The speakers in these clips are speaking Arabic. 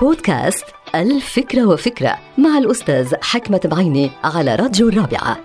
بودكاست الفكرة وفكرة مع الأستاذ حكمة بعيني على راديو الرابعة.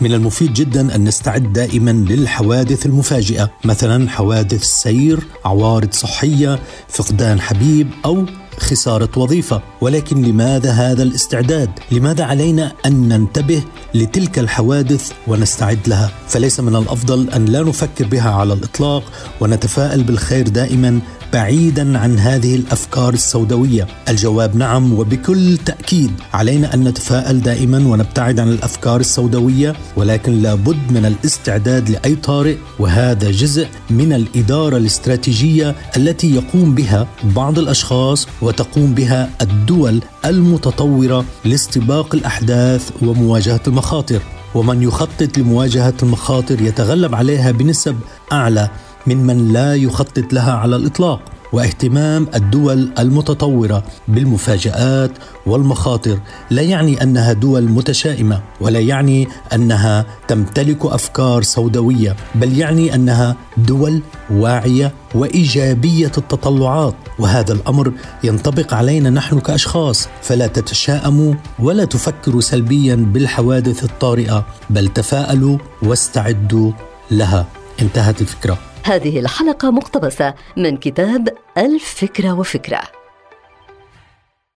من المفيد جدا أن نستعد دائما للحوادث المفاجئة مثلا حوادث سير عوارض صحية فقدان حبيب أو خسارة وظيفة. ولكن لماذا هذا الاستعداد؟ لماذا علينا أن ننتبه لتلك الحوادث ونستعد لها؟ فليس من الأفضل أن لا نفكر بها على الإطلاق ونتفائل بالخير دائما بعيدا عن هذه الأفكار السوداوية. الجواب نعم وبكل تأكيد علينا أن نتفائل دائما ونبتعد عن الأفكار السوداوية. ولكن لابد من الاستعداد لأي طارئ وهذا جزء من الإدارة الاستراتيجية التي يقوم بها بعض الأشخاص. وتقوم بها الدول المتطورة لاستباق الأحداث ومواجهة المخاطر. ومن يخطط لمواجهة المخاطر يتغلب عليها بنسب أعلى ممن لا يخطط لها على الإطلاق. واهتمام الدول المتطورة بالمفاجآت والمخاطر. لا يعني أنها دول متشائمة ولا يعني أنها تمتلك أفكار سوداوية بل يعني أنها دول واعية وإيجابية التطلعات. وهذا الأمر ينطبق علينا نحن كأشخاص. فلا تتشائموا ولا تفكروا سلبيا بالحوادث الطارئة بل تفاءلوا واستعدوا لها. انتهت الفكرة. هذه الحلقة مقتبسة من كتاب الفكرة وفكرة.